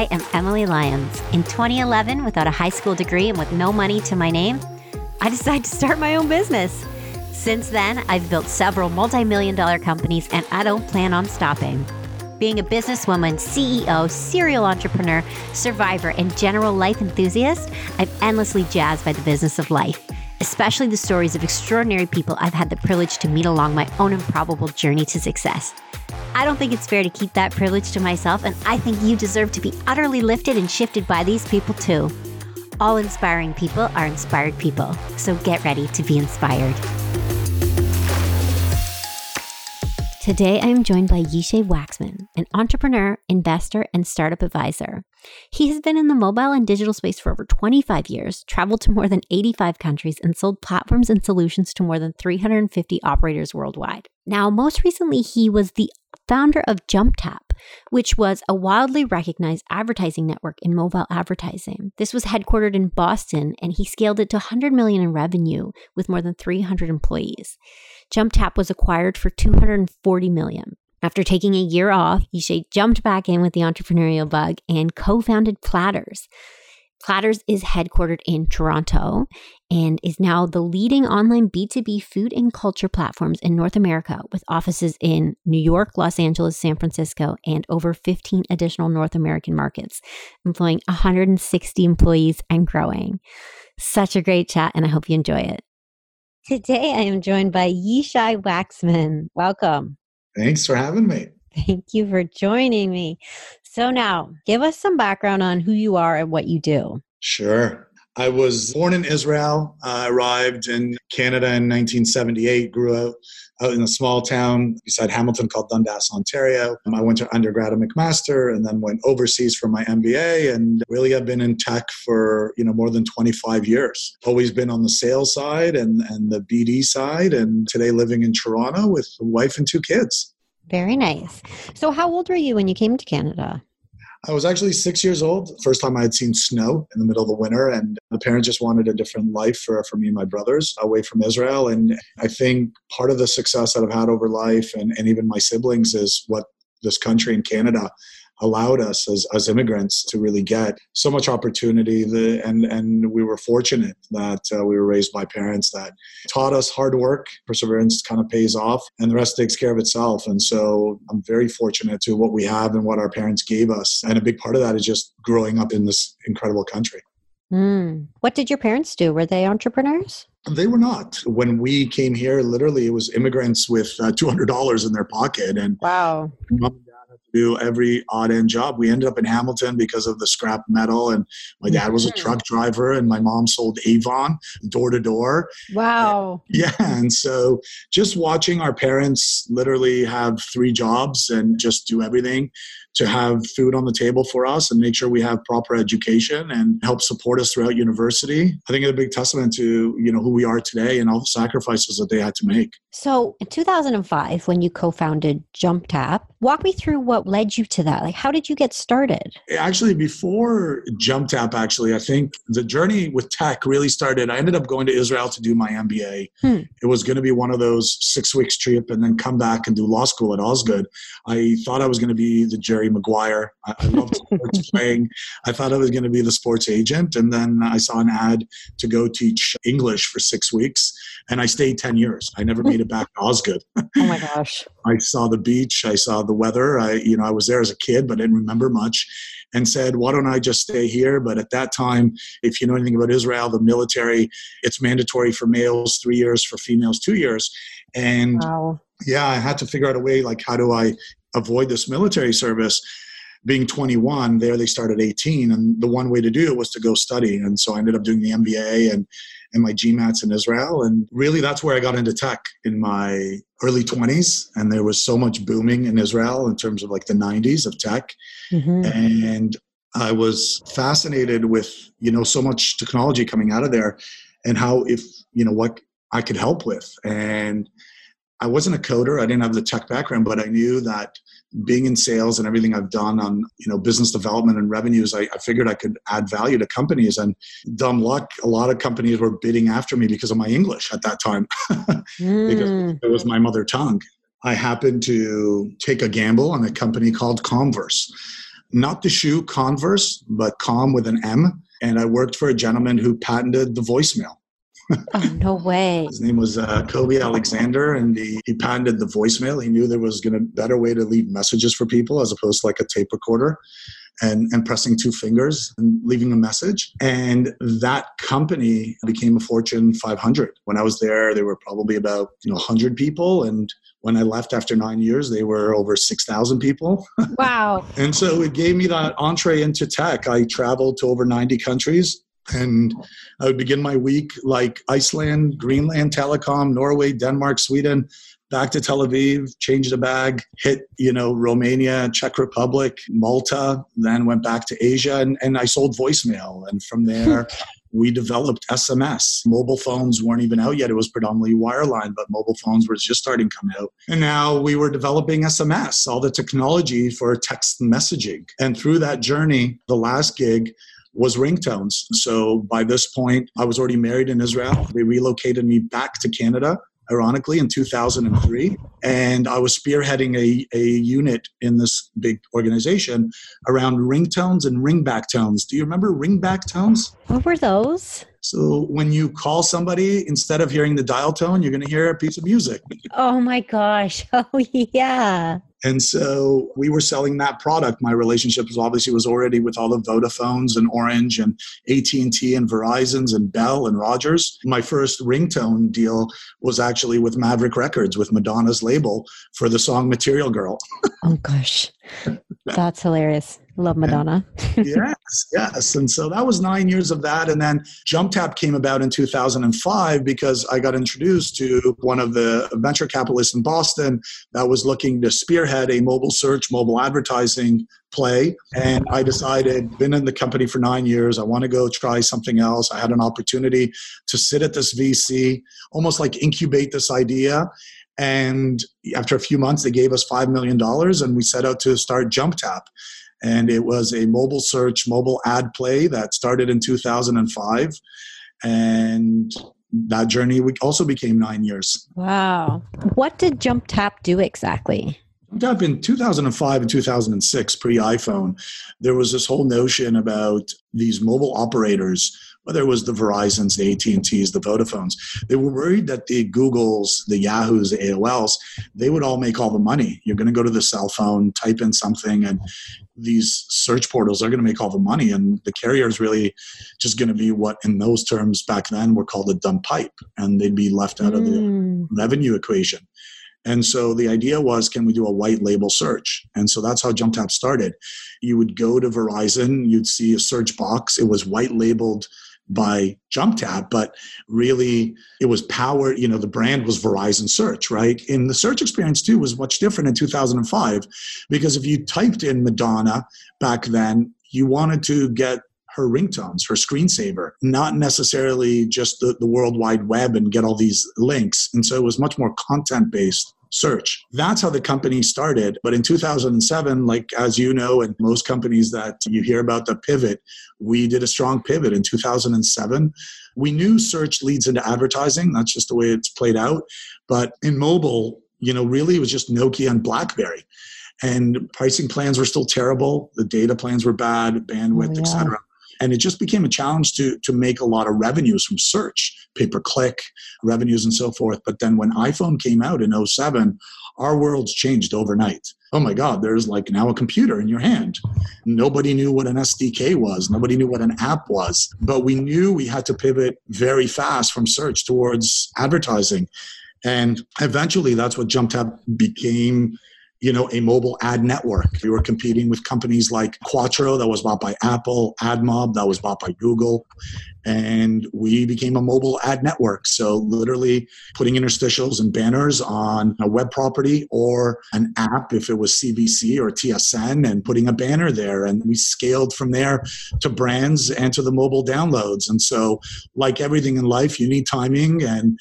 I am Emily Lyons. In 2011, without a high school degree and with no money to my name, I decided to start my own business. Since then, I've built several multi million dollar companies and I don't plan on stopping. Being a businesswoman, CEO, serial entrepreneur, survivor, and general life enthusiast, I'm endlessly jazzed by the business of life, especially the stories of extraordinary people I've had the privilege to meet along my own improbable journey to success. I don't think it's fair to keep that privilege to myself, and I think you deserve to be utterly lifted and shifted by these people too. All inspiring people are inspired people, so get ready to be inspired. Today, I am joined by Yishay Waxman, an entrepreneur, investor, and startup advisor. He has been in the mobile and digital space for over 25 years, traveled to more than 85 countries, and sold platforms and solutions to more than 350 operators worldwide. Now, most recently, he was the founder of JumpTap, which was a wildly recognized advertising network in mobile advertising. This was headquartered in Boston, and he scaled it to 100 million in revenue with more than 300 employees. JumpTap was acquired for 240 million. After taking a year off, Yishay jumped back in with the entrepreneurial bug and co-founded Platterz. Platterz is headquartered in Toronto and is now the leading online B2B food and culture platforms in North America with offices in New York, Los Angeles, San Francisco, and over 15 additional North American markets, employing 160 employees and growing. Such a great chat, and I hope you enjoy it. Today, I am joined by Yishay Waxman. Welcome. Thanks for having me. Thank you for joining me. So, now give us some background on who you are and what you do. Sure. I was born in Israel. I arrived in Canada in 1978, grew out, out in a small town beside Hamilton called Dundas, Ontario. Um, I went to undergrad at McMaster and then went overseas for my MBA and really I've been in tech for, you know, more than 25 years. Always been on the sales side and, and the BD side and today living in Toronto with a wife and two kids. Very nice. So how old were you when you came to Canada? I was actually six years old. First time I had seen snow in the middle of the winter, and the parents just wanted a different life for, for me and my brothers away from Israel. And I think part of the success that I've had over life and, and even my siblings is what this country in Canada allowed us as, as immigrants to really get so much opportunity the, and, and we were fortunate that uh, we were raised by parents that taught us hard work perseverance kind of pays off and the rest takes care of itself and so i'm very fortunate to what we have and what our parents gave us and a big part of that is just growing up in this incredible country mm. what did your parents do were they entrepreneurs they were not. When we came here, literally, it was immigrants with uh, $200 in their pocket. And wow. And do every odd end job. We ended up in Hamilton because of the scrap metal, and my dad was a mm-hmm. truck driver, and my mom sold Avon door to door. Wow. Yeah. And so just watching our parents literally have three jobs and just do everything to have food on the table for us and make sure we have proper education and help support us throughout university. I think it's a big testament to, you know, who we are today and all the sacrifices that they had to make. So in 2005, when you co-founded JumpTap, walk me through what led you to that. Like, how did you get started? Actually, before JumpTap, actually, I think the journey with tech really started. I ended up going to Israel to do my MBA. Hmm. It was going to be one of those six weeks trip and then come back and do law school at Osgoode. I thought I was going to be the journey Jerry Maguire. I, I loved sports playing. I thought I was going to be the sports agent. And then I saw an ad to go teach English for six weeks. And I stayed 10 years. I never made it back to Osgoode. oh my gosh. I saw the beach. I saw the weather. I, you know, I was there as a kid, but I didn't remember much and said, why don't I just stay here? But at that time, if you know anything about Israel, the military, it's mandatory for males three years, for females two years. And wow. yeah, I had to figure out a way like, how do I avoid this military service being 21 there they started 18 and the one way to do it was to go study. And so i ended up doing the mba and and my gmats in israel and really that's where i got into tech in my early 20s and there was so much booming in israel in terms of like the 90s of tech. Mm-hmm. and i was fascinated with you know so much technology coming out of there and how if you know what i could help with. And I wasn't a coder. I didn't have the tech background, but I knew that being in sales and everything I've done on you know business development and revenues, I, I, figured I could add value to companies. And dumb luck, a lot of companies were bidding after me because of my English at that time, mm. because it was my mother tongue. I happened to take a gamble on a company called Comverse, not the shoe Converse, but Com with an M. And I worked for a gentleman who patented the voicemail. Oh, no way. His name was uh, Kobi Alexander, and he, he patented the voicemail. He knew there was going to better way to leave messages for people as opposed to like a tape recorder and, and pressing two fingers and leaving a message. And that company became a Fortune 500. When I was there, there were probably about you know 100 people, and when I left after nine years, they were over 6,000 people. Wow. and so it gave me that entree into tech. I traveled to over 90 countries and I would begin my week like Iceland, Greenland, Telecom, Norway, Denmark, Sweden, back to Tel Aviv, changed the bag, hit, you know, Romania, Czech Republic, Malta, then went back to Asia and, and I sold voicemail. And from there, we developed SMS. Mobile phones weren't even out yet. It was predominantly wireline, but mobile phones were just starting to come out. And now we were developing SMS, all the technology for text messaging. And through that journey, the last gig, was ringtones. So by this point, I was already married in Israel. They relocated me back to Canada ironically, in 2003. And I was spearheading a, a unit in this big organization around ringtones and ringback tones. Do you remember ringback tones? What were those? So when you call somebody, instead of hearing the dial tone, you're going to hear a piece of music. Oh my gosh. Oh, yeah. And so we were selling that product. My relationship was obviously was already with all the Vodafones and Orange and AT&T and Verizon's and Bell and Rogers. My first ringtone deal was actually with Maverick Records with Madonna's label for the song Material Girl. oh gosh. That's hilarious. Love Madonna. yes, yes. And so that was nine years of that. And then JumpTap came about in 2005 because I got introduced to one of the venture capitalists in Boston that was looking to spearhead a mobile search, mobile advertising play. And I decided, been in the company for nine years, I want to go try something else. I had an opportunity to sit at this VC, almost like incubate this idea. And after a few months, they gave us $5 million and we set out to start JumpTap and it was a mobile search, mobile ad play that started in 2005. And that journey we also became nine years. Wow. What did JumpTap do exactly? JumpTap in 2005 and 2006, pre iPhone, there was this whole notion about these mobile operators whether it was the Verizons, the AT&Ts, the Vodafones, they were worried that the Googles, the Yahoos, the AOLs, they would all make all the money. You're going to go to the cell phone, type in something, and these search portals are going to make all the money. And the carrier is really just going to be what, in those terms back then, were called a dumb pipe, and they'd be left out of the mm. revenue equation. And so the idea was, can we do a white label search? And so that's how JumpTap started. You would go to Verizon, you'd see a search box. It was white labeled by JumpTap, but really it was powered, you know, the brand was Verizon Search, right? And the search experience too was much different in 2005 because if you typed in Madonna back then, you wanted to get her ringtones, her screensaver, not necessarily just the, the World Wide Web and get all these links. And so it was much more content based search. That's how the company started. But in 2007, like as you know, and most companies that you hear about the pivot, we did a strong pivot in 2007. We knew search leads into advertising. That's just the way it's played out. But in mobile, you know, really it was just Nokia and Blackberry. And pricing plans were still terrible. The data plans were bad, bandwidth, oh, yeah. etc and it just became a challenge to to make a lot of revenues from search pay per click revenues and so forth. But then when iphone came out in 07 our world's changed overnight. Oh my god there's like now a computer in your hand. Nobody knew what an sdk was. Nobody knew what an app was. But we knew we had to pivot very fast from search towards advertising. And eventually that's what JumpTap became you know, a mobile ad network. We were competing with companies like Quattro that was bought by Apple, AdMob that was bought by Google, and we became a mobile ad network. So literally putting interstitials and banners on a web property or an app if it was CBC or TSN and putting a banner there. And we scaled from there to brands and to the mobile downloads. And so like everything in life, you need timing and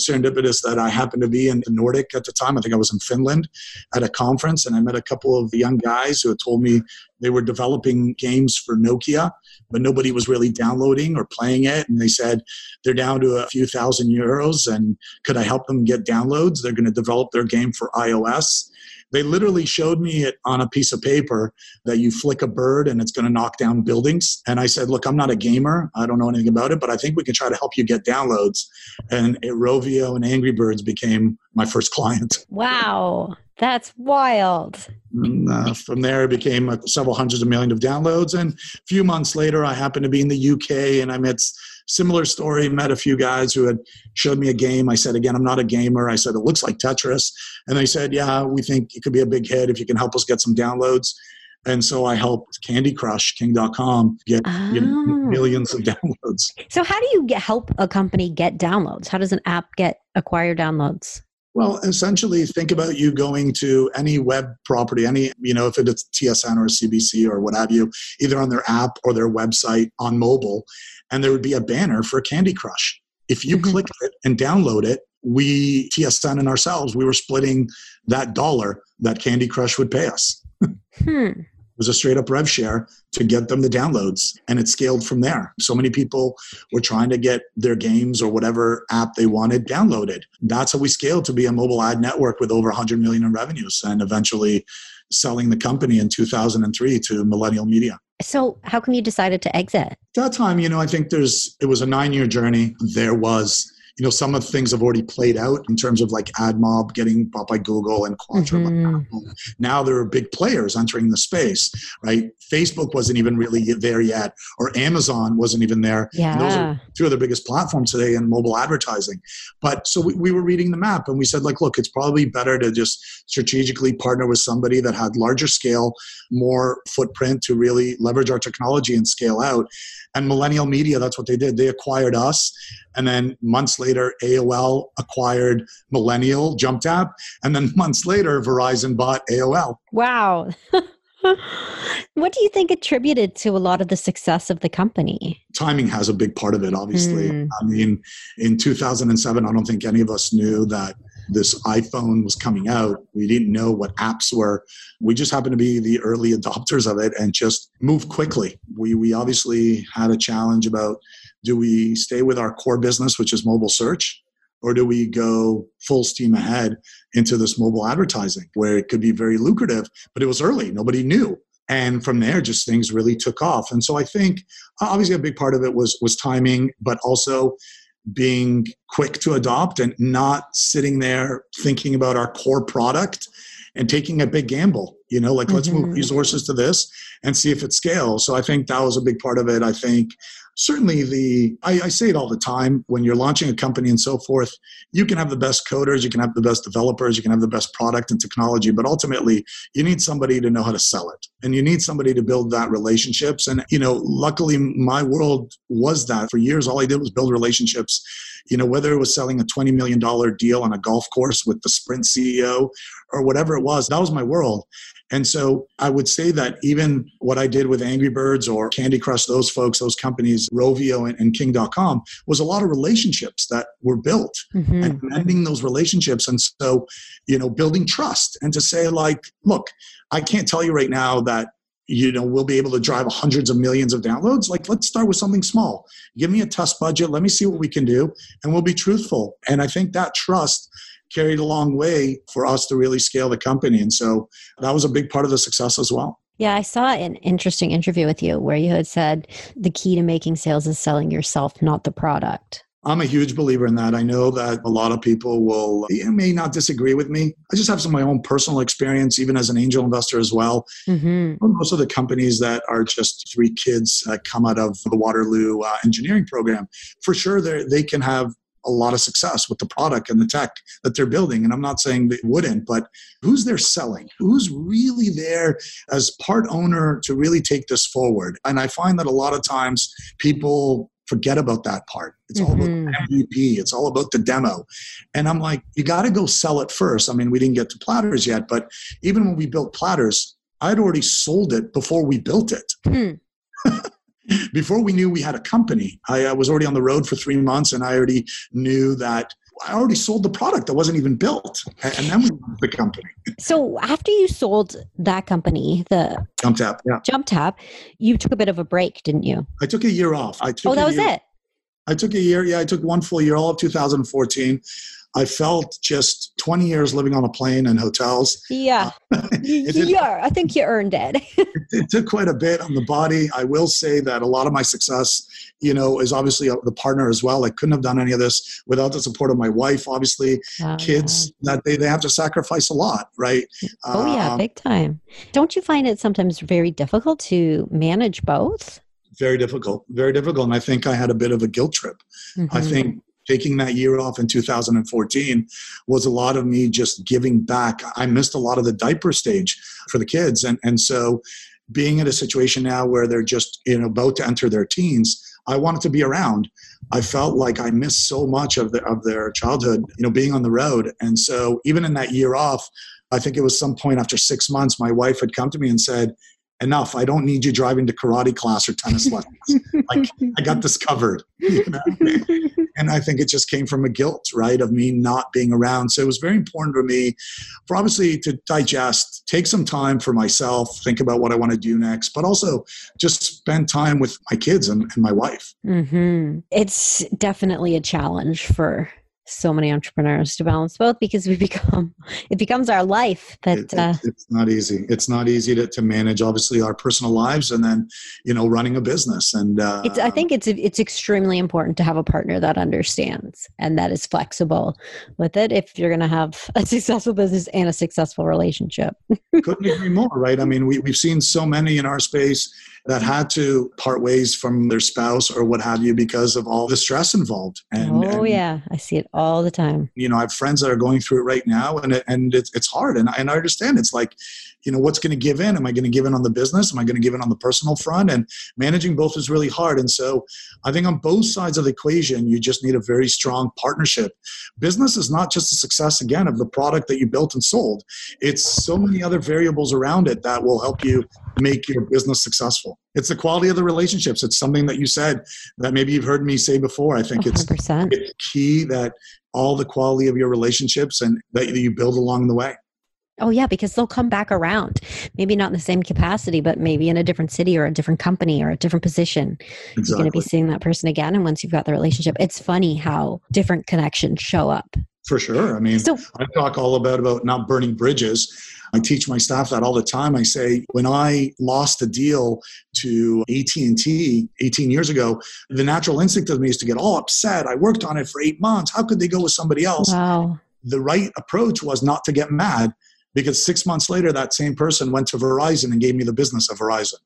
serendipitous that I happened to be in the Nordic at the time. I think I was in Finland at a conference, and I met a couple of young guys who had told me they were developing games for Nokia, but nobody was really downloading or playing it. And they said they're down to a few thousand euros, and could I help them get downloads? They're going to develop their game for iOS. They literally showed me it on a piece of paper that you flick a bird and it's going to knock down buildings. And I said, Look, I'm not a gamer. I don't know anything about it, but I think we can try to help you get downloads. And Rovio and Angry Birds became my first client. Wow. That's wild. And, uh, from there, it became uh, several hundreds of millions of downloads. And a few months later, I happened to be in the UK and I met similar story met a few guys who had showed me a game i said again i'm not a gamer i said it looks like tetris and they said yeah we think it could be a big hit if you can help us get some downloads and so I helped Candy Crush, King.com, get oh. you know, oh. millions of downloads. So, how do you get, help a company get downloads? How does an app get acquire downloads? Well, essentially, think about you going to any web property, any, you know, if it's TSN or CBC or what have you, either on their app or their website on mobile, and there would be a banner for Candy Crush. If you mm-hmm. click it and download it, we, TSN and ourselves, we were splitting that dollar that Candy Crush would pay us. hmm was a straight up rev share to get them the downloads and it scaled from there. So many people were trying to get their games or whatever app they wanted downloaded. That's how we scaled to be a mobile ad network with over 100 million in revenues and eventually selling the company in 2003 to millennial media. So how come you decided to exit? At that time you know i think there's it was a nine year journey. There was you know, some of the things have already played out in terms of like AdMob getting bought by Google and Quattro mm-hmm. Now there are big players entering the space, right? Facebook wasn't even really there yet, or Amazon wasn't even there. Yeah. those are two of the biggest platforms today in mobile advertising. But so we, we were reading the map and we said, like, look, it's probably better to just strategically partner with somebody that had larger scale, more footprint to really leverage our technology and scale out. And Millennial Media, that's what they did. They acquired us. And then months later, AOL acquired Millennial Jump JumpTap. And then months later, Verizon bought AOL. Wow. what do you think attributed to a lot of the success of the company? Timing has a big part of it, obviously. Mm. I mean, in 2007, I don't think any of us knew that this iPhone was coming out. We didn't know what apps were. We just happened to be the early adopters of it and just moved quickly. We, we obviously had a challenge about do we stay with our core business, which is mobile search, or do we go full steam ahead into this mobile advertising where it could be very lucrative, but it was early, nobody knew. And from there, just things really took off. And so I think obviously a big part of it was was timing, but also being quick to adopt and not sitting there thinking about our core product and taking a big gamble you know like mm-hmm. let's move mm-hmm. resources to this and see if it scales so i think that was a big part of it i think certainly the I, I, say it all the time when you're launching a company and so forth you can have the best coders you can have the best developers you can have the best product and technology but ultimately you need somebody to know how to sell it. And you need somebody to build that relationships. And you know luckily my world was that for years. All i did was build relationships. You know whether it was selling a $20 million deal on a golf course with the sprint ceo or whatever it was that was my world. And so I would say that even what I did with Angry Birds or Candy Crush, those folks, those companies, Rovio and, and King.com, was a lot of relationships that were built mm-hmm. and mending those relationships. And so, you know, building trust and to say, like, look, I can't tell you right now that you know we'll be able to drive hundreds of millions of downloads. Like let's start with something small. Give me a test budget. Let me see what we can do and we'll be truthful. And i think that trust carried a long way for us to really scale the company. And so that was a big part of the success as well. Yeah, I saw an interesting interview with you where you had said the key to making sales is selling yourself, not the product. I'm a huge believer in that. I know that a lot of people will you may not disagree with me. I just have some of my own personal experience, even as an angel investor as well. Mm-hmm. Most of the companies that are just three kids that come out of the Waterloo uh, engineering program, for sure, they can have a lot of success with the product and the tech that they're building. And I'm not saying they wouldn't, but who's there selling? Who's really there as part owner to really take this forward? And I find that a lot of times people forget about that part. It's mm-hmm. all about mm-hmm. MVP. It's all about the demo. And I'm like, you got to go sell it first. I mean, we didn't get to Platterz yet, but even when we built Platterz, I'd already sold it before we built it. Hmm. before we knew we had a company, I, I was already on the road for three months and I already knew that I already sold the product that wasn't even built. And then we the company. So after you sold that company, the Jump JumpTap, yeah. JumpTap, you took a bit of a break, didn't you? I took a year off. I took Oh, that was year, it. I took a year. Yeah, I took one full year, all of 2014. I felt just 20 years living on a plane and hotels. Yeah. yeah, I think you earned it. it. It took quite a bit on the body. I will say that a lot of my success, you know, is obviously the partner as well. I couldn't have done any of this without the support of my wife, obviously, oh, kids yeah. that they, they have to sacrifice a lot, right? Oh, yeah, um, big time. Don't you find it sometimes very difficult to manage both? Very difficult, very difficult. And I think I had a bit of a guilt trip. Mm-hmm. I think taking that year off in 2014 was a lot of me just giving back. I missed a lot of the diaper stage for the kids. And, and so being in a situation now where they're just you know about to enter their teens, I wanted to be around. I felt like I missed so much of, the, of their childhood, you know, being on the road. And so even in that year off, I think it was some point after six months, my wife had come to me and said, enough. I don't need you driving to karate class or tennis lessons. like I got this covered. You know? and I think it just came from a guilt, right, of me not being around. So it was very important for me, for obviously to digest, take some time for myself, think about what I want to do next, but also just spend time with my kids and, and my wife. Mm-hmm. It's definitely a challenge for so many entrepreneurs to balance both because we become it becomes our life but it, uh, it's not easy. It's not easy to, to manage obviously our personal lives and then you know running a business and uh, it's, i think it's it's extremely important to have a partner that understands and that is flexible with it if you're going to have a successful business and a successful relationship. Couldn't agree more right? I mean we, we've seen so many in our space that had to part ways from their spouse or what have you because of all the stress involved. And, oh, and, yeah. I see it all the time. You know, I have friends that are going through it right now and, it, and it's, it's hard. And, and I understand it's like, you know, what's going to give in? Am I going to give in on the business? Am I going to give in on the personal front? And managing both is really hard. And so I think on both sides of the equation, you just need a very strong partnership. Business is not just a success, again, of the product that you built and sold, it's so many other variables around it that will help you make your business successful. It's the quality of the relationships. It's something that you said that maybe you've heard me say before. I think it's, it's key that all the quality of your relationships and that you build along the way. Oh, yeah, because they'll come back around. Maybe not in the same capacity, but maybe in a different city or a different company or a different position. Exactly. You're going to be seeing that person again. And once you've got the relationship, it's funny how different connections show up. For sure. I mean, so, I talk all about about not burning bridges. I teach my staff that all the time. I say when I lost a deal to AT&T 18 years ago, the natural instinct of me is to get all upset. I worked on it for 8 months. How could they go with somebody else? Wow. The right approach was not to get mad because 6 months later that same person went to Verizon and gave me the business of Verizon.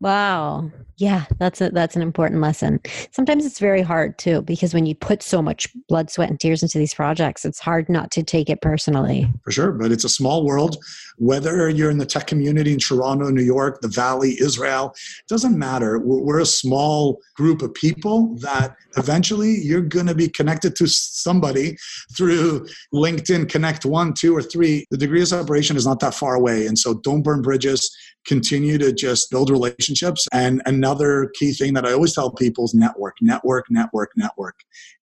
Wow. Yeah, that's a that's an important lesson. Sometimes it's very hard too because when you put so much blood, sweat and tears into these projects, it's hard not to take it personally. For sure, but it's a small world. Whether you're in the tech community in Toronto, New York, the Valley, Israel, it doesn't matter. We're, we're a small group of people that eventually you're going to be connected to somebody through LinkedIn Connect 1, 2 or 3. The degree of separation is not that far away, and so don't burn bridges continue to just build relationships. And another key thing that I always tell people is network, network, network, network.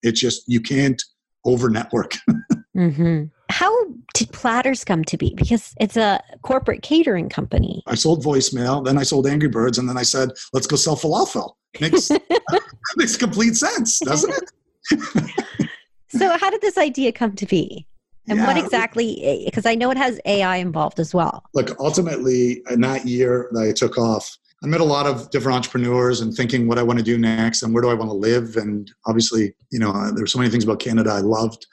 It's just, you can't over network. mm-hmm. How did Platterz come to be? Because it's a corporate catering company. I sold voicemail, then I sold Angry Birds, and then I said, let's go sell falafel. Makes, makes complete sense, doesn't it? so, how did this idea come to be? And yeah. what exactly, because I know it has AI involved as well. Look, ultimately, in that year that I took off, I met a lot of different entrepreneurs and thinking what I want to do next and where do I want to live. And obviously, you know, uh, there were so many things about Canada I loved.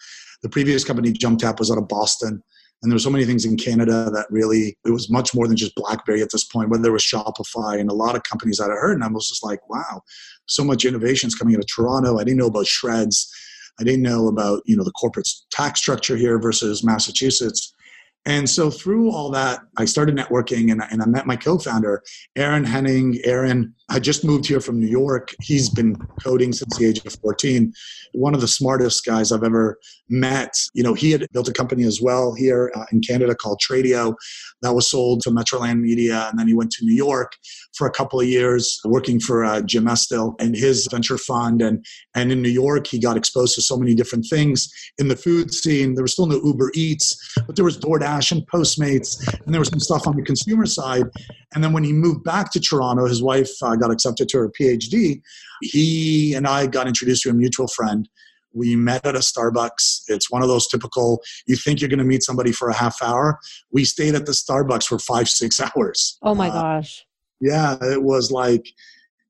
The previous company, Jump Tap, was out of Boston. And there were so many things in Canada that really, it was much more than just BlackBerry at this point, whether there was Shopify and a lot of companies that I heard. And I was just like, wow, so much innovation is coming out of Toronto. I didn't know about SR&ED. I didn't know about you know the corporate tax structure here versus Massachusetts. And so through all that, I started networking and, and I met my co-founder, Aaron Henning. Aaron had just moved here from New York. He's been coding since the age of 14. One of the smartest guys I've ever met. You know, he had built a company as well here uh, in Canada called Tradio that was sold to Metroland Media. And then he went to New York for a couple of years working for uh, Jim Estill and his venture fund. And, and in New York, he got exposed to so many different things in the food scene. There was still no Uber Eats, but there was DoorDash and Postmates, and there was some stuff on the consumer side. And then when he moved back to Toronto, his wife uh, got accepted to her PhD. He and I got introduced to a mutual friend. We met at a Starbucks. It's one of those typical, you think you're going to meet somebody for a half hour. We stayed at the Starbucks for five, six hours. Oh my uh, gosh. Yeah, it was like,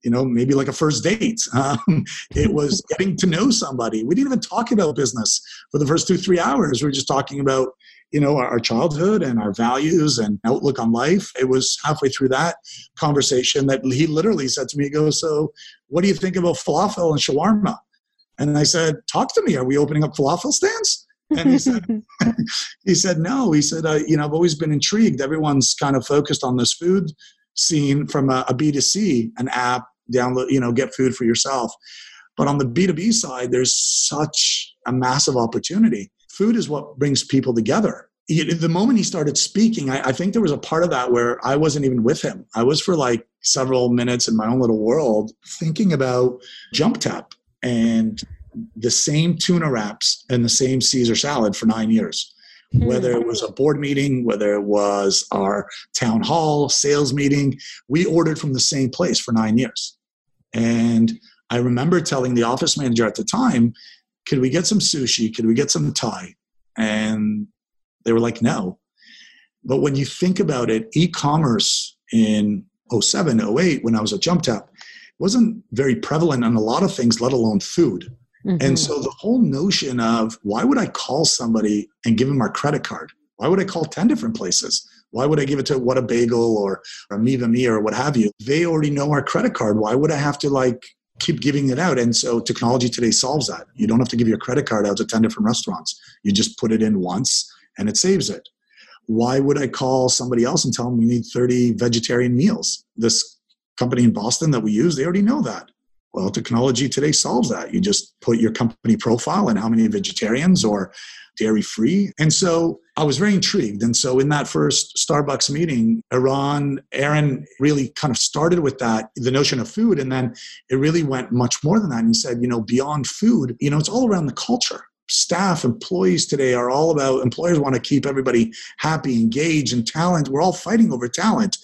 you know, maybe like a first date. Um, it was getting to know somebody. We didn't even talk about business for the first two, three hours. We were just talking about, you know, our, our childhood and our values and outlook on life. It was halfway through that conversation that he literally said to me, he goes, So, what do you think about falafel and shawarma? And I said, Talk to me. Are we opening up falafel stands? And he said, he said, no. He said, uh, you know, I've always been intrigued. Everyone's kind of focused on this food scene from a a B2C, an app, download, you know, get food for yourself. But on the B2B side, there's such a massive opportunity. Food is what brings people together. The moment he started speaking, I, I think there was a part of that where I wasn't even with him. I was for like several minutes in my own little world thinking about Jump Tap and the same tuna wraps and the same Caesar salad for nine years whether it was a board meeting, whether it was our town hall sales meeting, we ordered from the same place for nine years. And I remember telling the office manager at the time, could we get some sushi? Could we get some Thai? And they were like, no. But when you think about it, e commerce in 07, 08, when I was at Jump JumpTap, wasn't very prevalent on a lot of things, let alone food. Mm-hmm. And so the whole notion of why would I call somebody and give them our credit card? Why would I call 10 different places? Why would I give it to What a Bagel or, or Me Va Me or what have you? They already know our credit card. Why would I have to like keep giving it out? And so technology today solves that. You don't have to give your credit card out to 10 different restaurants. You just put it in once and it saves it. Why would I call somebody else and tell them we need 30 vegetarian meals? This company in Boston that we use, they already know that. Well, technology today solves that. You just put your company profile and how many vegetarians or dairy free. And so I was very intrigued. And so in that first Starbucks meeting, Iran, Aaron really kind of started with that, the notion of food. And then it really went much more than that. And he said, you know, beyond food, you know, it's all around the culture. Staff, employees today are all about, employers want to keep everybody happy, engaged, and talent. We're all fighting over talent.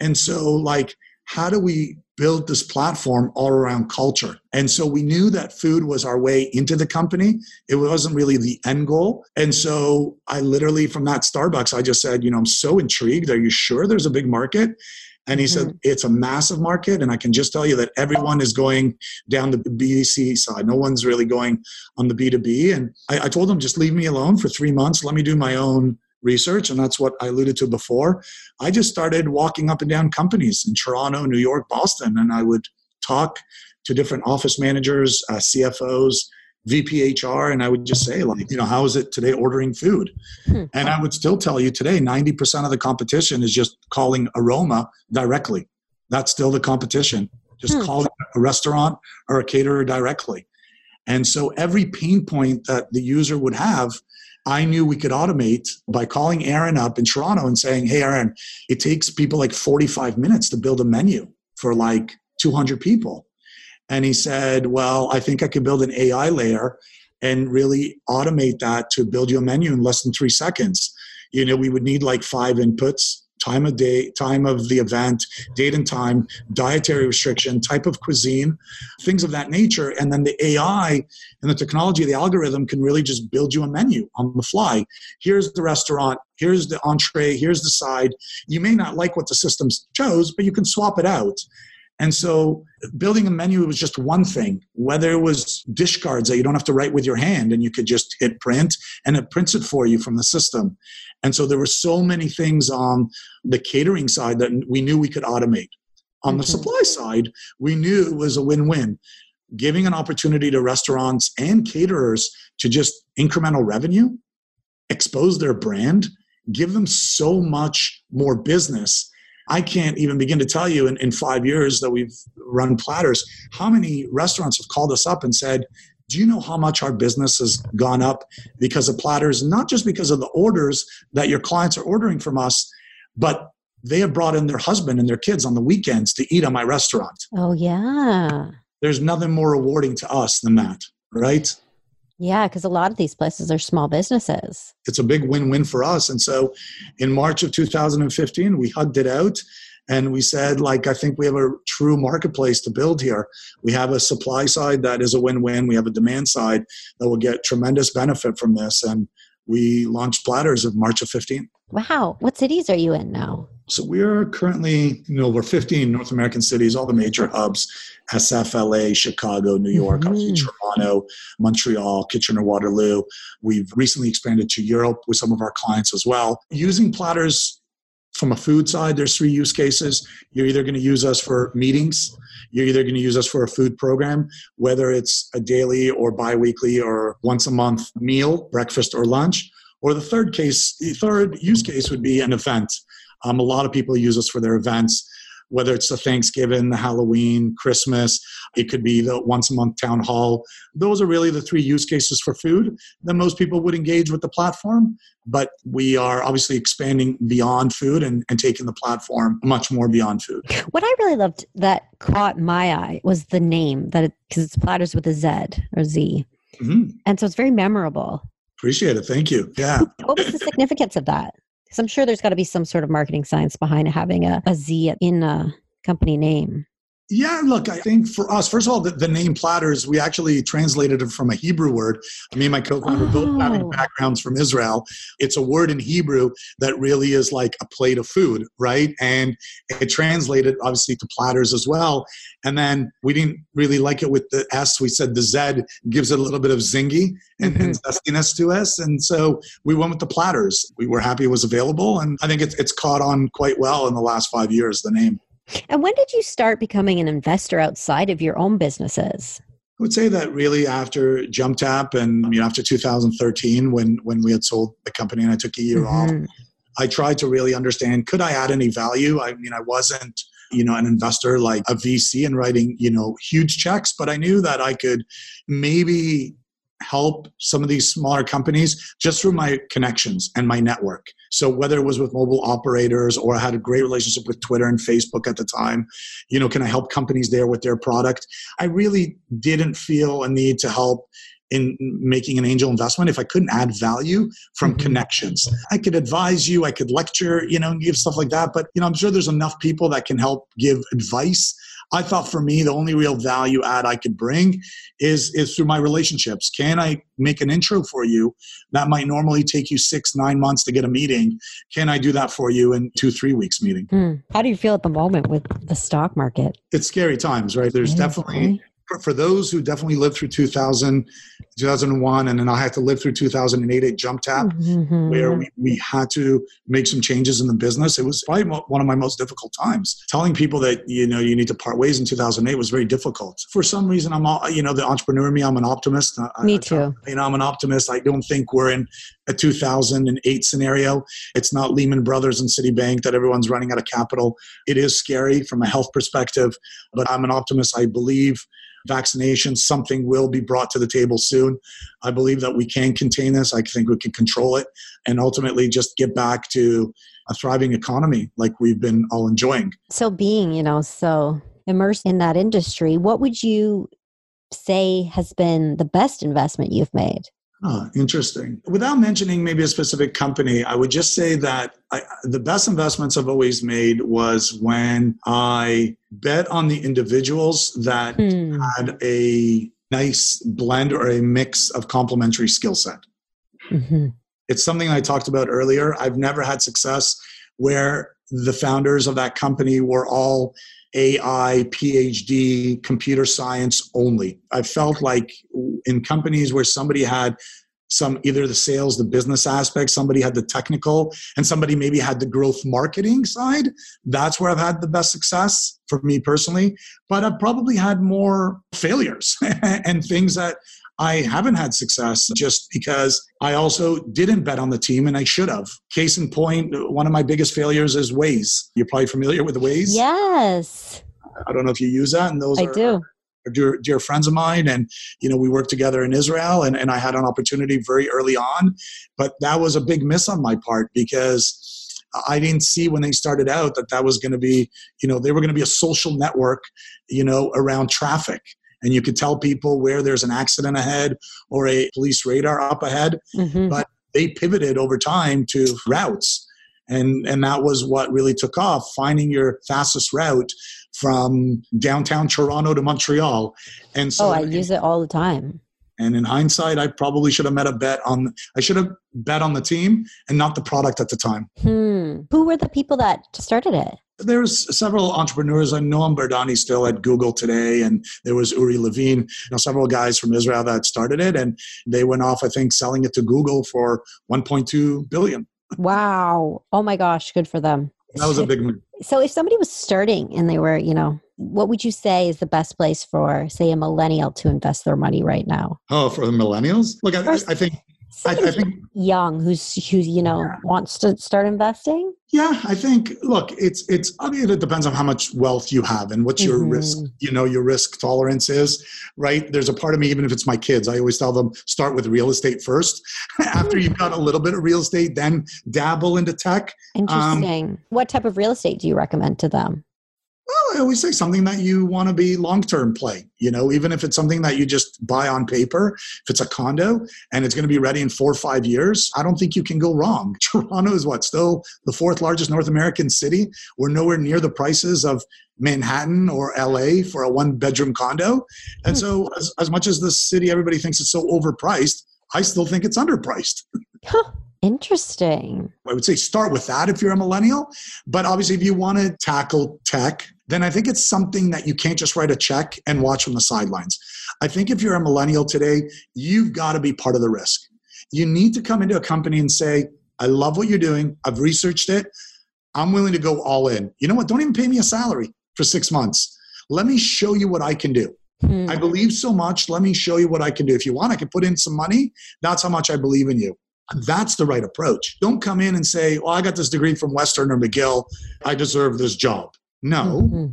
And so, like, how do we build this platform all around culture? And so we knew that food was our way into the company. It wasn't really the end goal. And so I literally, from that Starbucks, I just said, you know, I'm so intrigued. Are you sure there's a big market? And he mm-hmm. said, it's a massive market. And I can just tell you that everyone is going down the B2C side. No one's really going on the B2B. And I, I told him, just leave me alone for three months. Let me do my own research, and that's what I alluded to before. I just started walking up and down companies in Toronto, New York, Boston, and I would talk to different office managers, uh, CFOs, VPHR, and I would just say, like, you know, how is it today ordering food? Hmm. And I would still tell you today, 90% of the competition is just calling Aroma directly. That's still the competition, just hmm. calling a restaurant or a caterer directly. And so every pain point that the user would have, I knew we could automate by calling Aaron up in Toronto and saying, Hey, Aaron, it takes people like 45 minutes to build a menu for like 200 people. And he said, Well, I think I could build an AI layer and really automate that to build you a menu in less than three seconds. You know, we would need like five inputs time of day, time of the event, date and time, dietary restriction, type of cuisine, things of that nature. And then the AI and the technology, the algorithm can really just build you a menu on the fly. Here's the restaurant, here's the entree, here's the side. You may not like what the system chose, but you can swap it out. And so building a menu was just one thing, whether it was dish cards that you don't have to write with your hand and you could just hit print and it prints it for you from the system. And so there were so many things on the catering side that we knew we could automate. On the mm-hmm. supply side, we knew it was a win win. Giving an opportunity to restaurants and caterers to just incremental revenue, expose their brand, give them so much more business I can't even begin to tell you in, in five years that we've run Platterz, how many restaurants have called us up and said, do you know how much our business has gone up because of Platterz? Not just because of the orders that your clients are ordering from us, but they have brought in their husband and their kids on the weekends to eat at my restaurant. Oh, yeah. There's nothing more rewarding to us than that, right? Yeah, because a lot of these places are small businesses. It's a big win win for us. And so in March of 2015, we hugged it out and we said like i think we have a true marketplace to build here we have a supply side that is a win-win we have a demand side that will get tremendous benefit from this and we launched Platterz of march of 15 wow what cities are you in now so we're currently you know we're 15 north american cities all the major hubs sfla chicago new york mm-hmm. toronto montreal kitchener waterloo we've recently expanded to europe with some of our clients as well using Platterz from a food side, there's three use cases. You're either going to use us for meetings, you're either going to use us for a food program, whether it's a daily or biweekly or once a month meal, breakfast or lunch. Or the third case, the third use case would be an event. Um, a lot of people use us for their events whether it's the Thanksgiving, the Halloween, Christmas, it could be the once a month town hall. Those are really the three use cases for food that most people would engage with the platform. But we are obviously expanding beyond food and, and taking the platform much more beyond food. What I really loved that caught my eye was the name that because it, it's Platterz with a Z or Z. Mm-hmm. And so it's very memorable. Appreciate it. Thank you. Yeah. what was the significance of that? Because I'm sure there's got to be some sort of marketing science behind having a, a Z in a company name. Yeah, look, I think for us, first of all, the, the, name Platterz, we actually translated it from a Hebrew word. Me and my co founder oh. both having backgrounds from Israel. It's a word in Hebrew that really is like a plate of food, right? And it translated obviously to platters as well. And then we didn't really like it with the S. We said the Z gives it a little bit of zingy and, mm-hmm. and zestiness to us. And so we went with the Platterz. We were happy it was available. And I think it's, it's caught on quite well in the last five years, the name. And when did you start becoming an investor outside of your own businesses? I would say that really after JumpTap and you know, after 2013, when when we had sold the company and I took a year mm-hmm. off, I tried to really understand could I add any value. I mean, I wasn't you know an investor like a VC and writing you know huge checks, but I knew that I could maybe help some of these smaller companies just through my connections and my network. So whether it was with mobile operators or I had a great relationship with Twitter and Facebook at the time, you know, can I help companies there with their product? I really didn't feel a need to help in making an angel investment if I couldn't add value from mm-hmm. connections. I could advise you, I could lecture, you know, give stuff like that, but you know, I'm sure there's enough people that can help give advice I thought for me, the only real value add I could bring is, is through my relationships. Can I make an intro for you that might normally take you six, nine months to get a meeting? Can I do that for you in two, three weeks meeting? Mm. How do you feel at the moment with the stock market? It's scary times, right? There's definitely for, for those who definitely lived through 2000, 2001, and then I had to live through 2008 at JumpTap, mm-hmm. where we, we had to make some changes in the business. It was probably one of my most difficult times. Telling people that, you know, you need to part ways in 2008 was very difficult. For some reason, I'm, all, you know, the entrepreneur me, I'm an optimist. Me I, too. I, you know, I'm an optimist. I don't think we're in a 2008 scenario. It's not Lehman Brothers and Citibank that everyone's running out of capital. It is scary from a health perspective, but I'm an optimist. I believe vaccination, something will be brought to the table soon. I believe that we can contain this. I think we can control it and ultimately just get back to a thriving economy like we've been all enjoying. So, being, you know, so immersed in that industry, what would you say has been the best investment you've made? Oh, interesting. Without mentioning maybe a specific company, I would just say that I, the best investments I've always made was when I bet on the individuals that hmm. had a nice blend or a mix of complementary skill set. Mm-hmm. It's something I talked about earlier. I've never had success where the founders of that company were all AI, PhD, computer science only. I felt like in companies where somebody had some either the sales, the business aspect, somebody had the technical, and somebody maybe had the growth marketing side. That's where I've had the best success for me personally. But I've probably had more failures and things that I haven't had success just because I also didn't bet on the team and I should have. Case in point, one of my biggest failures is Waze. You're probably familiar with Waze. Yes. I don't know if you use that. And those I are, do. Are dear, dear friends of mine. And, you know, we worked together in Israel and, and I had an opportunity very early on. But that was a big miss on my part because I didn't see when they started out that that was going to be, you know, they were going to be a social network, you know, around traffic and you could tell people where there's an accident ahead or a police radar up ahead. Mm-hmm. But they pivoted over time to routes. And, and that was what really took off finding your fastest route from downtown Toronto to Montreal. And so oh, I use it all the time. And in hindsight, I probably should have met a bet on. I should have bet on the team and not the product at the time. Hmm. Who were the people that started it? There's several entrepreneurs. I know Bardani still at Google today, and there was Uri Levine. You know, several guys from Israel that started it, and they went off. I think selling it to Google for 1.2 billion. Wow! Oh my gosh, good for them. That was a big move. So, if somebody was starting and they were, you know, what would you say is the best place for, say, a millennial to invest their money right now? Oh, for the millennials? Look, I, I think I, I, think young who's who's you know yeah. wants to start investing. Yeah, I think look, it's it's I mean it depends on how much wealth you have and what your mm-hmm. risk, you know, your risk tolerance is, right? There's a part of me even if it's my kids, I always tell them start with real estate first. After you've got a little bit of real estate, then dabble into tech. Interesting. Um, what type of real estate do you recommend to them? Well, I always say something that you want to be long term play. You know, even if it's something that you just buy on paper, if it's a condo and it's going to be ready in four or five years, I don't think you can go wrong. Toronto is what still the fourth largest North American city. We're nowhere near the prices of Manhattan or LA for a one bedroom condo. And hmm. so, as, as much as the city, everybody thinks it's so overpriced, I still think it's underpriced. Interesting. I would say start with that if you're a millennial. But obviously, if you want to tackle tech, then I think it's something that you can't just write a check and watch from the sidelines. I think if you're a millennial today, you've got to be part of the risk. You need to come into a company and say, I love what you're doing. I've researched it. I'm willing to go all in. You know what? Don't even pay me a salary for six months. Let me show you what I can do. Hmm. I believe so much. Let me show you what I can do. If you want, I can put in some money. That's how much I believe in you. That's the right approach. Don't come in and say, well, I got this degree from Western or McGill. I deserve this job. No. Mm-hmm.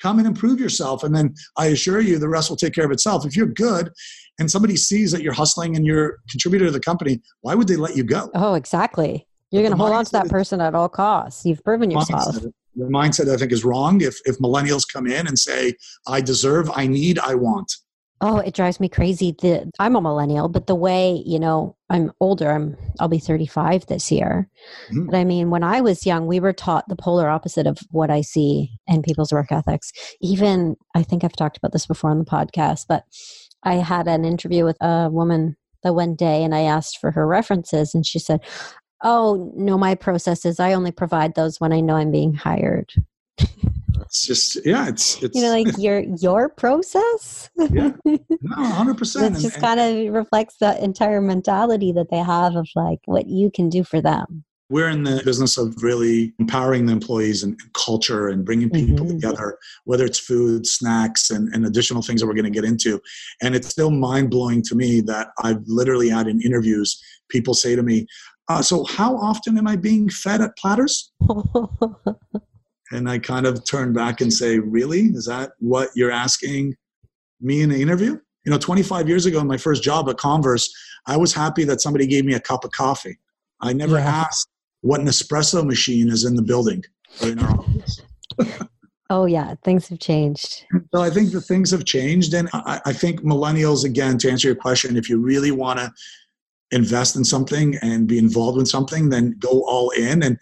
Come and improve yourself. And then I assure you the rest will take care of itself. If you're good and somebody sees that you're hustling and you're contributor to the company, why would they let you go? Oh, exactly. You're going to hold on to that person at all costs. You've proven yourself. Mindset, the mindset I think is wrong. If if millennials come in and say, "I deserve, I need, I want," Oh, it drives me crazy. The I'm a millennial, but the way, you know, I'm older. I'm I'll be 35 this year. Mm-hmm. But I mean, when I was young, we were taught the polar opposite of what I see in people's work ethics. Even I think I've talked about this before on the podcast, but I had an interview with a woman the one day and I asked for her references and she said, "Oh, no, my process is I only provide those when I know I'm being hired." It's just yeah it's it's you know like your your process? Yeah. No 100% it just and, kind of reflects the entire mentality that they have of like what you can do for them. We're in the business of really empowering the employees and, culture and bringing people mm-hmm. together whether it's food snacks and, and additional things that we're going to get into. And it's still mind-blowing to me that i've literally had in interviews people say to me uh, so how often am i being fed at Platterz And I kind of turn back and say, Really? Is that what you're asking me in an interview? You know, 25 years ago, in my first job at Comverse, I was happy that somebody gave me a cup of coffee. I never yeah. asked what an espresso machine is in the building or in our office. oh, yeah, things have changed. So I think the things have changed. And I, I think millennials, again, to answer your question, if you really want to invest in something and be involved in something, then go all in. And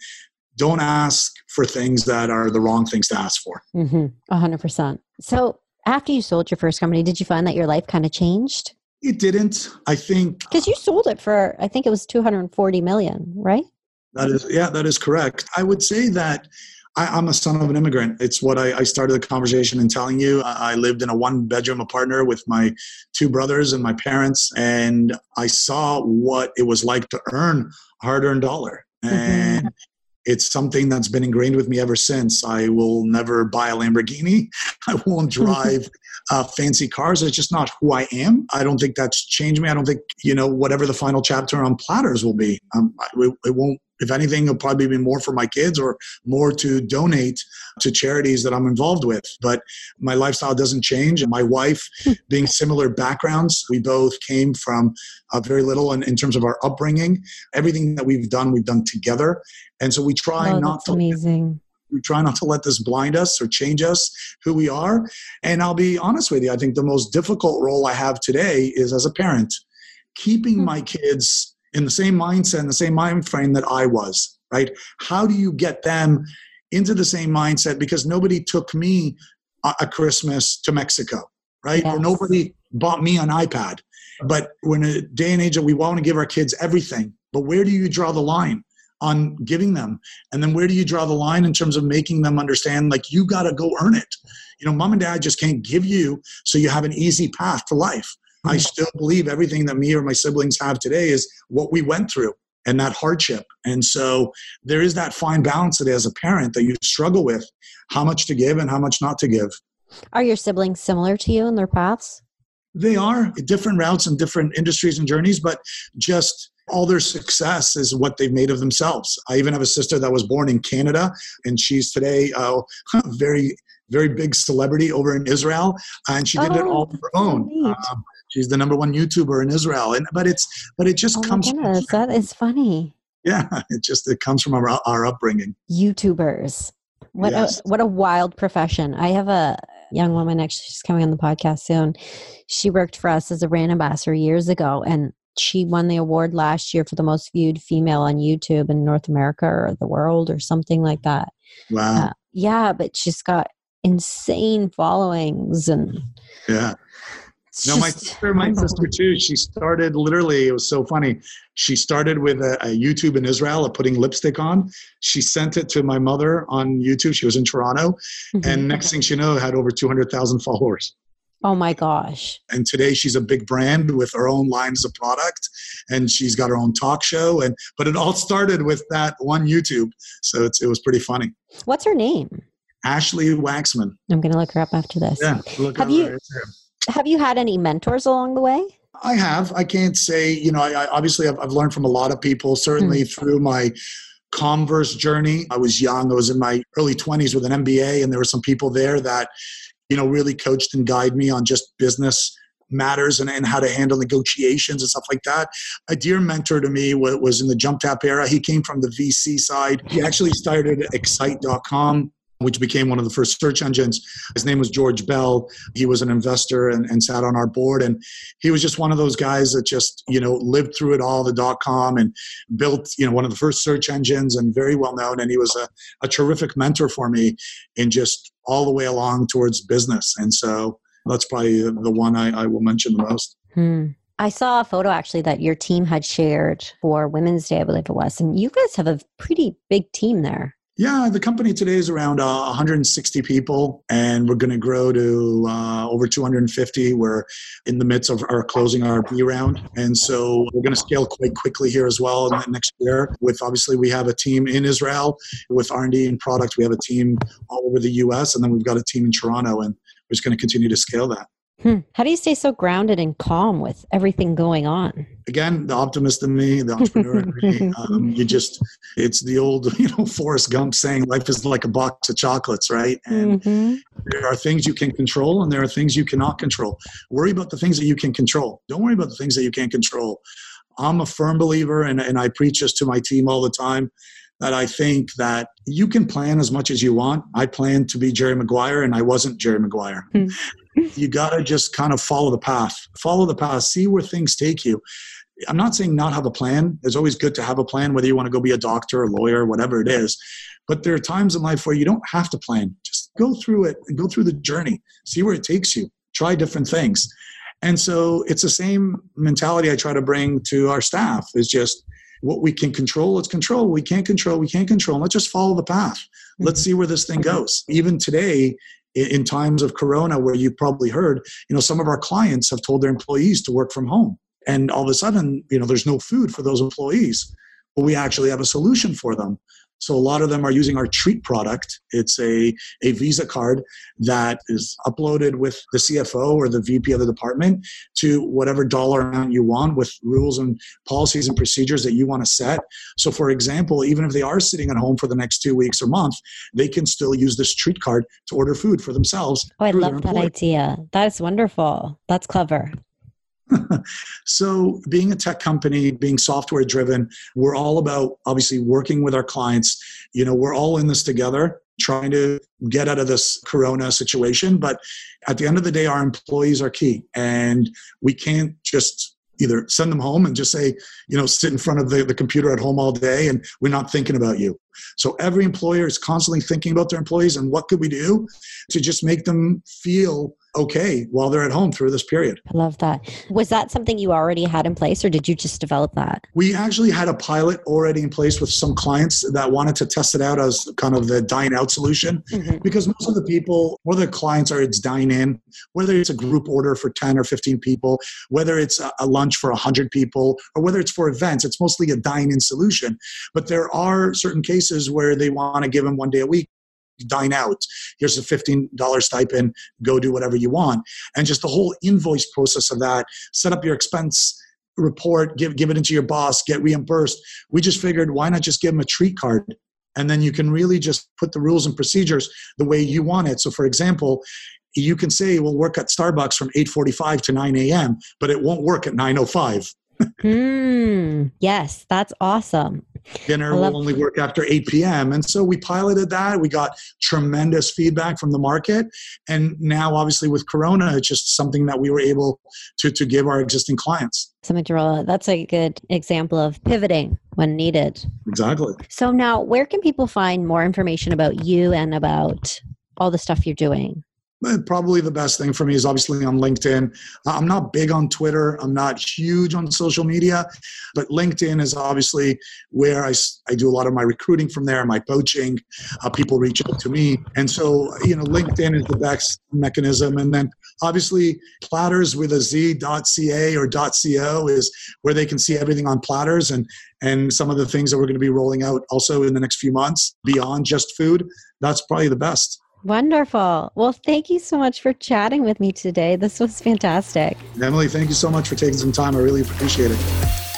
don't ask for things that are the wrong things to ask for. Mm-hmm. 100%. So, after you sold your first company, did you find that your life kind of changed? It didn't. I think because you sold it for, I think it was 240 million, right? That is, yeah, that is correct. I would say that I, am a son of an immigrant. It's what I, I, started the conversation in telling you. I, I lived in a one bedroom apartment with my two brothers and my parents, and I saw what it was like to earn hard earned dollar. Mm-hmm. And it's something that's been ingrained with me ever since. I will never buy a Lamborghini. I won't drive uh, fancy cars. It's just not who I am. I don't think that's changed me. I don't think, you know, whatever the final chapter on Platterz will be, um, it, it won't if anything, it'll probably be more for my kids or more to donate to charities that I'm involved with. But my lifestyle doesn't change. And my wife, hmm. being similar backgrounds, we both came from uh, very little in, in terms of our upbringing. Everything that we've done, we've done together. And so we try oh, not to. Amazing. We try not to let this blind us or change us who we are. And I'll be honest with you, I think the most difficult role I have today is as a parent, keeping mm-hmm. my kids in the same mindset and the same mind frame that I was, right? How do you get them into the same mindset? Because nobody took me a Christmas to Mexico, right? Yes. Or nobody bought me an iPad. But we're in a day and age that we want to give our kids everything. But where do you draw the line on giving them? And then where do you draw the line in terms of making them understand like you got to go earn it? You know, mom and dad just can't give you so you have an easy path to life. I mm-hmm. still believe everything that me or my siblings have today is what we went through and that hardship. And so there is that fine balance that as a parent that you struggle with how much to give and how much not to give. Are your siblings similar to you in their paths? They are different routes and different industries and journeys, but just all their success is what they've made of themselves. I even have a sister that was born in Canada, and she's today a very, very big celebrity over in Israel, and she did oh, it all on her own. Um, she's the number one YouTuber in Israel, and but it's but it just oh comes. My goodness, from, that is funny. Yeah, it just it comes from our our upbringing. YouTubers. What yes. a what a wild profession. I have a young woman actually she's coming on the podcast soon. She worked for us as a brand ambassador years ago and she won the award last year for the most viewed female on YouTube in North America or the world or something like that. Wow. Uh, yeah, but she's got insane followings and yeah no, my sister, my sister too. She started literally. It was so funny. She started with a, a, YouTube in Israel of putting lipstick on. She sent it to my mother on YouTube. She was in Toronto, mm-hmm. and next thing she know, had over two hundred thousand followers. Oh my gosh! And today she's a big brand with her own lines of product, and she's got her own talk show. And but it all started with that one YouTube. So it's, it was pretty funny. What's her name? Ashley Waxman. I'm gonna look her up after this. Yeah, look have you? Have you had any mentors along the way? I have. I can't say, you know, I, I obviously I've, I've, learned from a lot of people, certainly mm. through my Comverse journey. I was young. I was in my early 20s with an MBA, and there were some people there that, you know, really coached and guided me on just business matters and, and how to handle negotiations and stuff like that. A dear mentor to me was in the Jumptap era. He came from the VC side. He actually started Excite.com which became one of the first search engines. His name was George Bell. He was an investor and, and, sat on our board. And he was just one of those guys that just, you know, lived through it all, the dot com, and built, you know, one of the first search engines and very well known. And he was a, a terrific mentor for me in just all the way along towards business. And so that's probably the one I, I will mention the most. Hmm. I saw a photo actually that your team had shared for Women's Day, I believe it was. And you guys have a pretty big team there. Yeah, the company today is around uh, 160 people, and we're going to grow to uh, over 250. We're in the midst of our closing our B round, and so we're going to scale quite quickly here as well next year. With obviously, we have a team in Israel with R&D and product. We have a team all over the U.S., and then we've got a team in Toronto, and we're just going to continue to scale that. Hmm. How do you stay so grounded and calm with everything going on? Again, the optimist in me, the entrepreneur in me. Um, you just, it's the old, you know, Forrest Gump saying life is like a box of chocolates, right? And mm-hmm. there are things you can control and there are things you cannot control. Worry about the things that you can control. Don't worry about the things that you can't control. I'm a firm believer, and, and I preach this to my team all the time that I think that you can plan as much as you want. I planned to be Jerry Maguire and I wasn't Jerry Maguire. Hmm you got to just kind of follow the path. Follow the path. See where things take you. I'm not saying not have a plan. It's always good to have a plan, whether you want to go be a doctor, a lawyer, whatever it is. But there are times in life where you don't have to plan. Just go through it and go through the journey. See where it takes you. Try different things. And so it's the same mentality I try to bring to our staff is just what we can control, let's control. We can't control, we can't control. Let's just follow the path. Let's mm-hmm. see where this thing goes. Even today, in times of corona where you've probably heard you know some of our clients have told their employees to work from home. And all of a sudden you know there's no food for those employees but we actually have a solution for them so a lot of them are using our Treat product. It's a, a Visa card that is uploaded with the CFO or the VP of the department to whatever dollar amount you want with rules and policies and procedures that you want to set. So for example, even if they are sitting at home for the next two weeks or month, they can still use this Treat card to order food for themselves. Oh, I love that idea. That's wonderful. That's clever. so, being a tech company, being software driven, we're all about obviously working with our clients. You know, we're all in this together, trying to get out of this corona situation. But at the end of the day, our employees are key. And we can't just either send them home and just say, you know, sit in front of the, the computer at home all day and we're not thinking about you. So every employer is constantly thinking about their employees and what could we do to just make them feel okay while they're at home through this period. I love that. Was that something you already had in place or did you just develop that? We actually had a pilot already in place with some clients that wanted to test it out as kind of the dine out solution mm-hmm. because most of the people, whether the clients are it's dine in, whether it's a group order for 10 or 15 people, whether it's a, a lunch for 100 people, or whether it's for events, it's mostly a dine in solution. But there are certain cases where they want to give them one day a week dine out. Here's a $15 stipend, go do whatever you want. And just the whole invoice process of that, set up your expense report, give, give it into your boss, get reimbursed. We just figured why not just give them a treat card? And then you can really just put the rules and procedures the way you want it. So, for example, you can say we'll work at Starbucks from 8:45 to 9 a.m., but it won't work at 9:05 mm, yes, that's awesome. Dinner will only work after 8 p.m. And so we piloted that. We got tremendous feedback from the market. And now, obviously, with Corona, it's just something that we were able to, to give our existing clients. To. That's a good example of pivoting when needed. Exactly. So, now where can people find more information about you and about all the stuff you're doing? Probably the best thing for me is obviously on LinkedIn. Uh, I'm not big on Twitter. I'm not huge on social media, but LinkedIn is obviously where I, I do a lot of my recruiting from there, my poaching. Uh, people reach out to me. And so, you know, LinkedIn is the best mechanism. And then obviously Platterz with a z.ca or .co is where they can see everything on Platterz and, and some of the things that we're going to be rolling out also in the next few months beyond just food. That's probably the best. Wonderful. Well, thank you so much for chatting with me today. This was fantastic. Emily, thank you so much for taking some time. I really appreciate it.